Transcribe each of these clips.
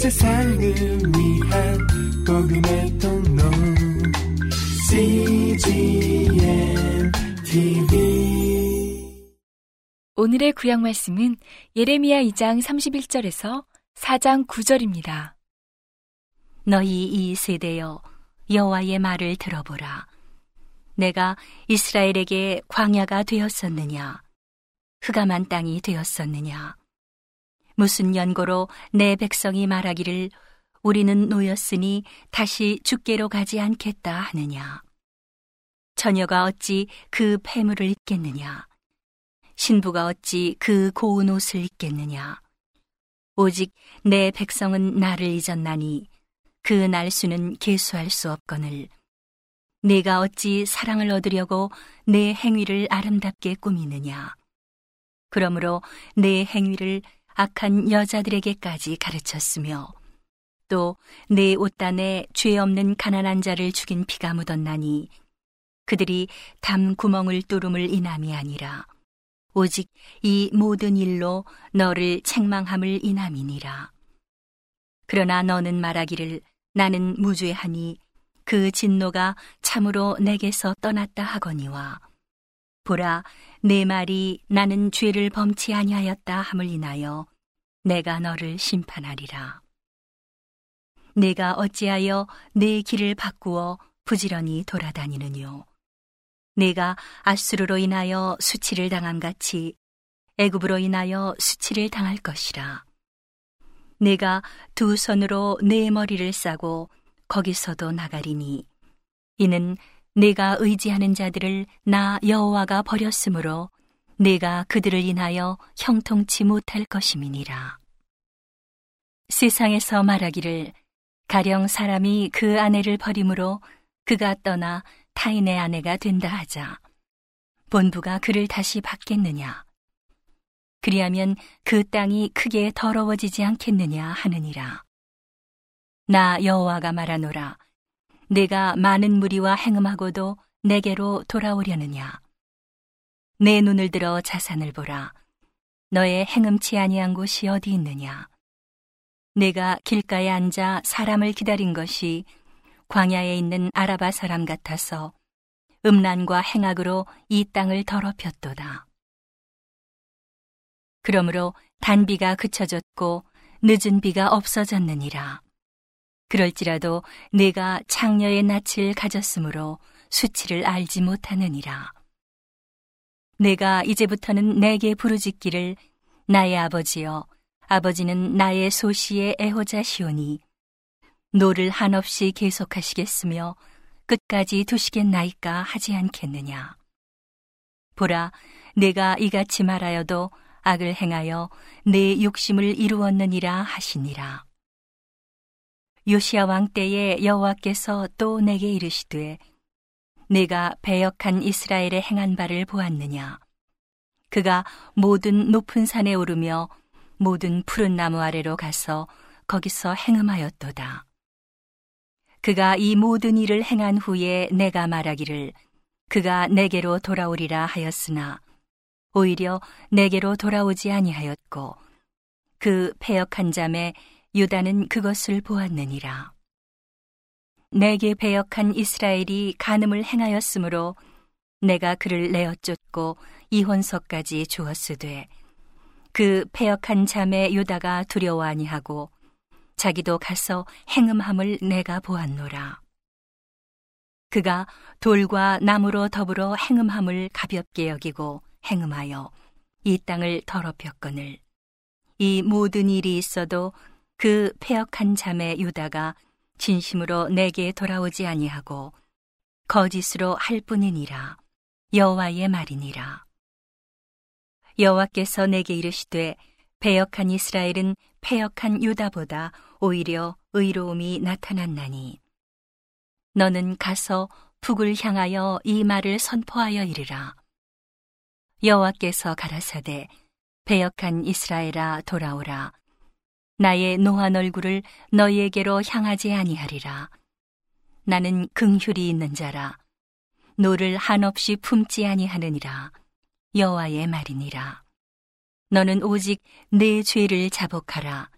세상을 위한 복음의 통로 CGM TV 오늘의 구약 말씀은 예레미야 2장 31절에서 4장 9절입니다. 너희 이 세대여 여호와의 말을 들어보라. 내가 이스라엘에게 광야가 되었었느냐? 흑암한 땅이 되었었느냐? 무슨 연고로 내 백성이 말하기를 우리는 놓였으니 다시 죽게로 가지 않겠다 하느냐? 처녀가 어찌 그 폐물을 입겠느냐? 신부가 어찌 그 고운 옷을 입겠느냐? 오직 내 백성은 나를 잊었나니 그 날수는 계수할 수 없거늘 내가 어찌 사랑을 얻으려고 내 행위를 아름답게 꾸미느냐 그러므로 내 행위를 악한 여자들에게까지 가르쳤으며 또 내 옷단에 죄 없는 가난한 자를 죽인 피가 묻었나니 그들이 담 구멍을 뚫음을 인함이 아니라 오직 이 모든 일로 너를 책망함을 인함이니라. 그러나 너는 말하기를 나는 무죄하니 그 진노가 참으로 내게서 떠났다 하거니와 보라 내 말이 나는 죄를 범치 아니하였다 함을 인하여 내가 너를 심판하리라. 내가 어찌하여 내 길을 바꾸어 부지런히 돌아다니느뇨. 내가 아수르로 인하여 수치를 당함 같이 애굽으로 인하여 수치를 당할 것이라. 내가 두 손으로 내 머리를 싸고 거기서도 나가리니 이는 내가 의지하는 자들을 나 여호와가 버렸으므로 내가 그들을 인하여 형통치 못할 것임이니라. 세상에서 말하기를 가령 사람이 그 아내를 버림으로 그가 떠나 타인의 아내가 된다 하자 본부가 그를 다시 받겠느냐? 그리하면 그 땅이 크게 더러워지지 않겠느냐 하느니라. 나 여호와가 말하노라. 내가 많은 무리와 행음하고도 내게로 돌아오려느냐 내 눈을 들어 자산을 보라 너의 행음치 아니한 곳이 어디 있느냐 내가 길가에 앉아 사람을 기다린 것이 광야에 있는 아라바 사람 같아서 음란과 행악으로 이 땅을 더럽혔도다. 그러므로 단비가 그쳐졌고 늦은 비가 없어졌느니라. 그럴지라도 내가 창녀의 낯을 가졌으므로 수치를 알지 못하느니라. 내가 이제부터는 내게 부르짖기를 나의 아버지여 아버지는 나의 소시의 애호자시오니 노를 한없이 계속하시겠으며 끝까지 두시겠나이까 하지 않겠느냐. 보라, 내가 이같이 말하여도 악을 행하여 네 욕심을 이루었느니라 하시니라. 요시아 왕 때에 여호와께서 또 내게 이르시되 내가 배역한 이스라엘의 행한 바를 보았느냐 그가 모든 높은 산에 오르며 모든 푸른 나무 아래로 가서 거기서 행음하였도다. 그가 이 모든 일을 행한 후에 내가 말하기를 그가 내게로 돌아오리라 하였으나 오히려 내게로 돌아오지 아니하였고 그 패역한 잠에 유다는 그것을 보았느니라. 내게 배역한 이스라엘이 간음을 행하였으므로 내가 그를 내어 쫓고 이혼서까지 주었으되 그 패역한 잠에 유다가 두려워 아니하고 자기도 가서 행음함을 내가 보았노라. 그가 돌과 나무로 더불어 행음함을 가볍게 여기고 행음하여 이 땅을 더럽혔거늘 이 모든 일이 있어도 그 폐역한 자매 유다가 진심으로 내게 돌아오지 아니하고 거짓으로 할 뿐이니라. 여호와의 말이니라. 여호와께서 내게 이르시되 배역한 이스라엘은 패역한 유다보다 오히려 의로움이 나타났나니 너는 가서 북을 향하여 이 말을 선포하여 이르라. 여호와께서 가라사대 배역한 이스라엘아 돌아오라 나의 노한 얼굴을 너희에게로 향하지 아니하리라. 나는 긍휼이 있는 자라. 노를 한없이 품지 아니하느니라. 여호와의 말이니라. 너는 오직 네 죄를 자복하라.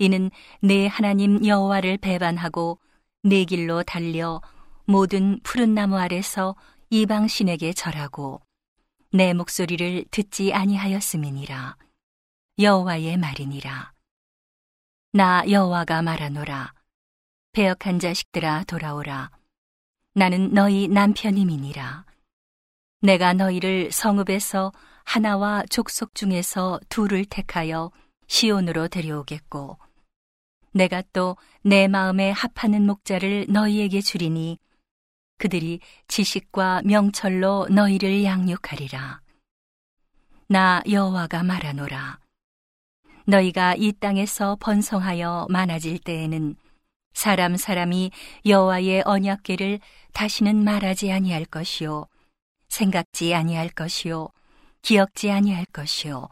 이는 네 하나님 여호와를 배반하고 네 길로 달려 모든 푸른 나무 아래서 이방 신에게 절하고 내 목소리를 듣지 아니하였음이니라. 여호와의 말이니라 나 여호와가 말하노라 배역한 자식들아 돌아오라 나는 너희 남편임이니라 내가 너희를 성읍에서 하나와 족속 중에서 둘을 택하여 시온으로 데려오겠고 내가 또 내 마음에 합하는 목자를 너희에게 주리니 그들이 지식과 명철로 너희를 양육하리라. 나 여호와가 말하노라. 너희가 이 땅에서 번성하여 많아질 때에는 사람 사람이 여호와의 언약궤를 다시는 말하지 아니할 것이요 생각지 아니할 것이요 기억지 아니할 것이요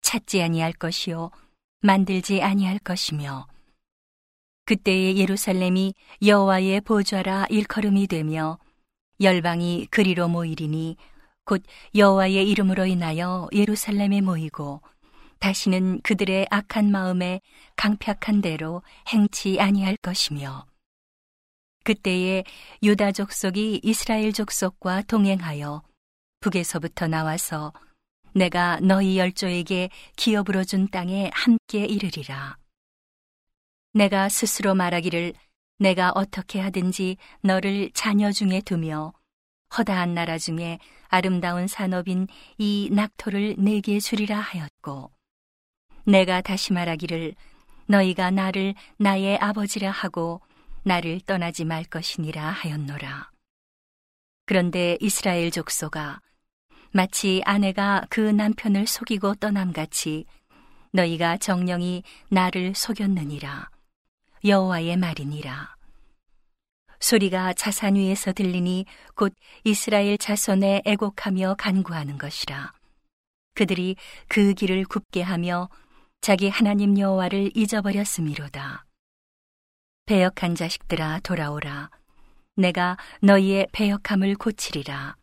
찾지 아니할 것이요 만들지 아니할 것이며 그때의 예루살렘이 여호와의 보좌라 일컬음이 되며 열방이 그리로 모이리니 곧 여호와의 이름으로 인하여 예루살렘에 모이고 다시는 그들의 악한 마음에 강팍한 대로 행치 아니할 것이며 그때에 유다 족속이 이스라엘 족속과 동행하여 북에서부터 나와서 내가 너희 열조에게 기업으로 준 땅에 함께 이르리라. 내가 스스로 말하기를 내가 어떻게 하든지 너를 자녀 중에 두며 허다한 나라 중에 아름다운 산업인 이 낙토를 내게 주리라 하였고 내가 다시 말하기를 너희가 나를 나의 아버지라 하고 나를 떠나지 말 것이니라 하였노라. 그런데 이스라엘 족소가 마치 아내가 그 남편을 속이고 떠남같이 너희가 정령이 나를 속였느니라. 여호와의 말이니라. 소리가 자산 위에서 들리니 곧 이스라엘 자손에 애곡하며 간구하는 것이라. 그들이 그 길을 굽게 하며 자기 하나님 여호와를 잊어버렸음이로다. 배역한 자식들아 돌아오라. 내가 너희의 배역함을 고치리라.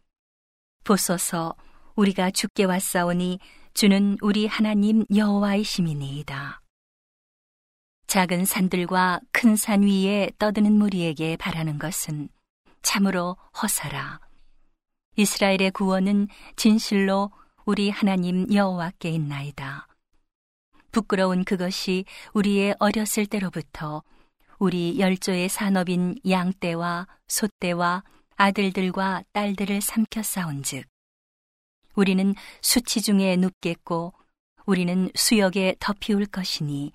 보소서 우리가 죽게 왔사오니 주는 우리 하나님 여호와이심이니이다. 작은 산들과 큰 산 위에 떠드는 무리에게 바라는 것은 참으로 허사라. 이스라엘의 구원은 진실로 우리 하나님 여호와께 있나이다. 부끄러운 그것이 우리의 어렸을 때로부터 우리 열조의 산업인 양떼와 소떼와 아들들과 딸들을 삼켜 싸운즉 우리는 수치 중에 눕겠고 우리는 수역에 덮이울 것이니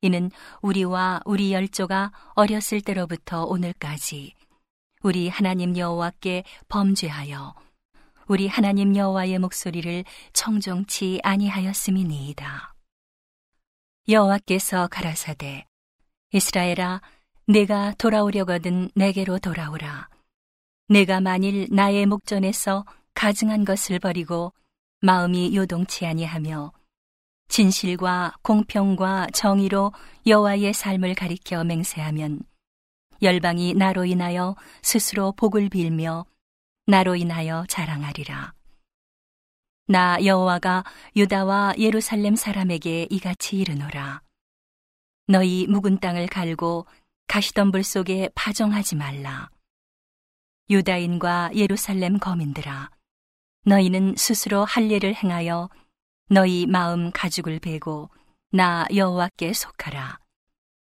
이는 우리와 우리 열조가 어렸을 때로부터 오늘까지 우리 하나님 여호와께 범죄하여 우리 하나님 여호와의 목소리를 청종치 아니하였음이니이다. 여호와께서 가라사대 이스라엘아 내가 돌아오려거든 내게로 돌아오라. 내가 만일 나의 목전에서 가증한 것을 버리고 마음이 요동치 아니하며 진실과 공평과 정의로 여호와의 삶을 가리켜 맹세하면 열방이 나로 인하여 스스로 복을 빌며 나로 인하여 자랑하리라. 나 여호와가 유다와 예루살렘 사람에게 이같이 이르노라. 너희 묵은 땅을 갈고 가시덤불 속에 파종하지 말라. 유다인과 예루살렘 거민들아, 너희는 스스로 할례를 행하여 너희 마음 가죽을 베고 나 여호와께 속하라.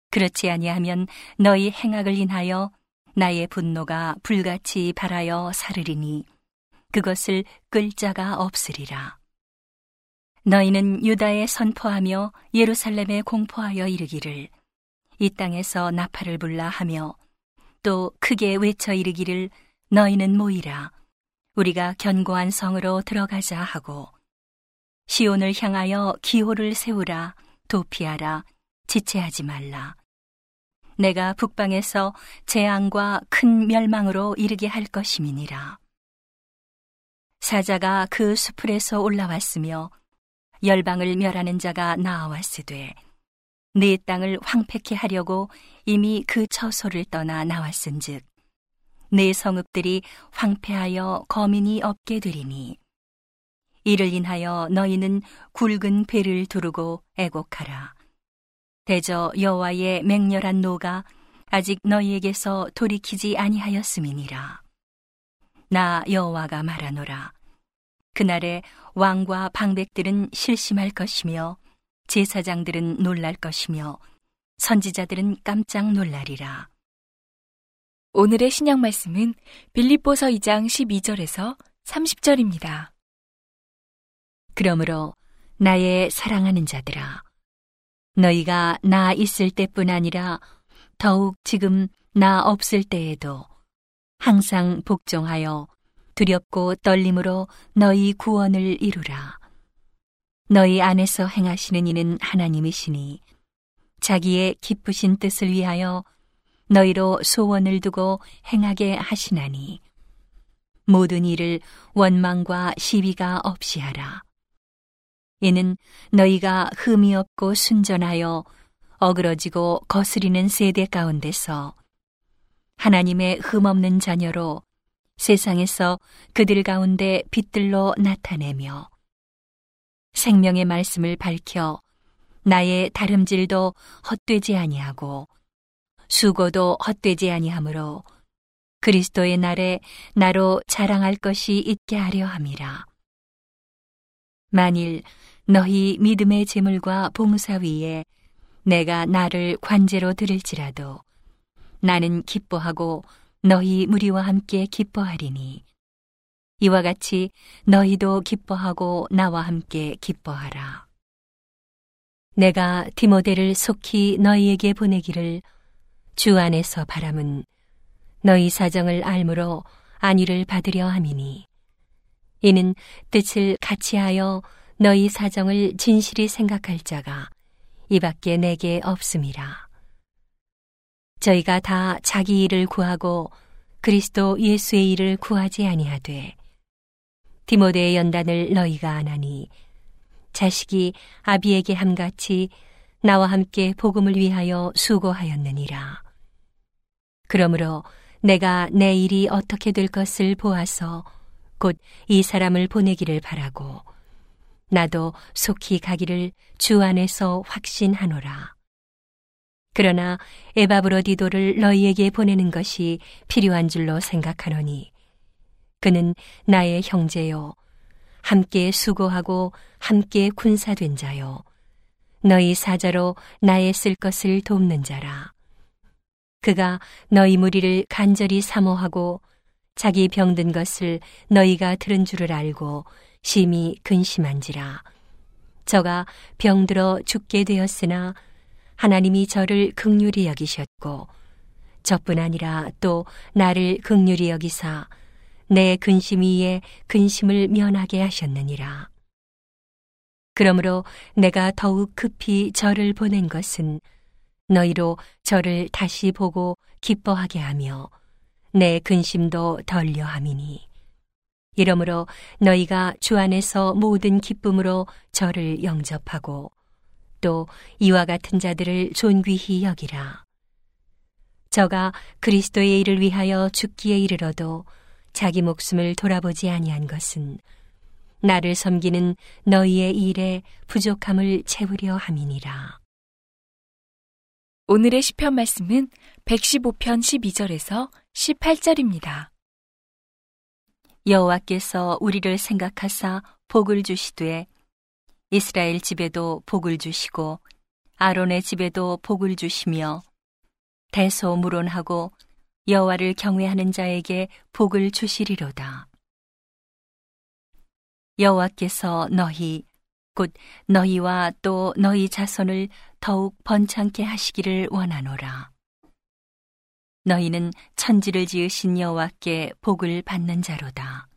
그렇지 아니하면 너희 행악을 인하여 나의 분노가 불같이 발하여 사르리니 그것을 끌 자가 없으리라. 너희는 유다에 선포하며 예루살렘에 공포하여 이르기를 이 땅에서 나팔을 불라 하며 또 크게 외쳐 이르기를 너희는 모이라. 우리가 견고한 성으로 들어가자 하고 시온을 향하여 기호를 세우라 도피하라 지체하지 말라. 내가 북방에서 재앙과 큰 멸망으로 이르게 할 것임이니라 사자가 그 수풀에서 올라왔으며 열방을 멸하는 자가 나와왔으되 네 땅을 황폐케 하려고 이미 그 처소를 떠나 나왔은즉 내 성읍들이 황폐하여 거민이 없게 되리니 이를 인하여 너희는 굵은 배를 두르고 애곡하라. 대저 여호와의 맹렬한 노가 아직 너희에게서 돌이키지 아니하였음이니라. 나 여호와가 말하노라. 그날에 왕과 방백들은 실심할 것이며 제사장들은 놀랄 것이며 선지자들은 깜짝 놀라리라. 오늘의 신약 말씀은 빌립보서 2장 12절에서 30절입니다. 그러므로 나의 사랑하는 자들아 너희가 나 있을 때뿐 아니라 더욱 지금 나 없을 때에도 항상 복종하여 두렵고 떨림으로 너희 구원을 이루라. 너희 안에서 행하시는 이는 하나님이시니 자기의 기쁘신 뜻을 위하여 너희로 소원을 두고 행하게 하시나니 모든 일을 원망과 시비가 없이 하라. 이는 너희가 흠이 없고 순전하여 어그러지고 거스리는 세대 가운데서 하나님의 흠 없는 자녀로 세상에서 그들 가운데 빛들로 나타내며 생명의 말씀을 밝혀 나의 다름질도 헛되지 아니하고 수고도 헛되지 아니하므로 그리스도의 날에 나로 자랑할 것이 있게 하려 함이라. 만일 너희 믿음의 재물과 봉사 위에 내가 나를 관제로 들을지라도 나는 기뻐하고 너희 무리와 함께 기뻐하리니 이와 같이 너희도 기뻐하고 나와 함께 기뻐하라. 내가 디모데를 속히 너희에게 보내기를 주 안에서 바람은 너희 사정을 알므로 안위를 받으려 함이니 이는 뜻을 같이 하여 너희 사정을 진실히 생각할 자가 이밖에 내게 없음이라. 저희가 다 자기 일을 구하고 그리스도 예수의 일을 구하지 아니하되 디모데의 연단을 너희가 안하니 자식이 아비에게 함같이 나와 함께 복음을 위하여 수고하였느니라. 그러므로 내가 내 일이 어떻게 될 것을 보아서 곧 이 사람을 보내기를 바라고 나도 속히 가기를 주 안에서 확신하노라. 그러나 에바브로디도를 너희에게 보내는 것이 필요한 줄로 생각하노니 그는 나의 형제요 함께 수고하고 함께 군사된 자요 너희 사자로 나의 쓸 것을 돕는 자라. 그가 너희 무리를 간절히 사모하고 자기 병든 것을 너희가 들은 줄을 알고 심히 근심한지라. 저가 병들어 죽게 되었으나 하나님이 저를 극률히 여기셨고 저뿐 아니라 또 나를 극률히 여기사 내 근심 위에 근심을 면하게 하셨느니라. 그러므로 내가 더욱 급히 저를 보낸 것은 너희로 저를 다시 보고 기뻐하게 하며 내 근심도 덜려 함이니 이러므로 너희가 주 안에서 모든 기쁨으로 저를 영접하고 또 이와 같은 자들을 존귀히 여기라. 저가 그리스도의 일을 위하여 죽기에 이르러도 자기 목숨을 돌아보지 아니한 것은 나를 섬기는 너희의 일에 부족함을 채우려 함이니라. 오늘의 시편 말씀은 115편 12절에서 18절입니다. 여호와께서 우리를 생각하사 복을 주시되 이스라엘 집에도 복을 주시고 아론의 집에도 복을 주시며 대소무론하고 여호와를 경외하는 자에게 복을 주시리로다. 여호와께서 너희 곧 너희와 또 너희 자손을 더욱 번창케 하시기를 원하노라. 너희는 천지를 지으신 여호와께 복을 받는 자로다.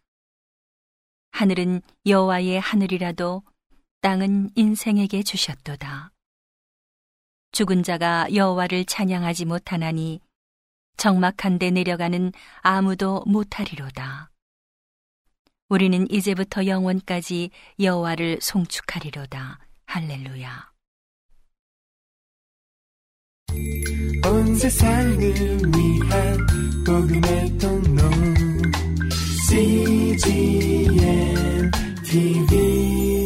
하늘은 여호와의 하늘이라도 땅은 인생에게 주셨도다. 죽은 자가 여호와를 찬양하지 못하나니 적막한 데 내려가는 아무도 못하리로다. 우리는 이제부터 영원까지 여호와를 송축하리로다. 할렐루야. 온 세상을 위한 복음의 통로 CGM TV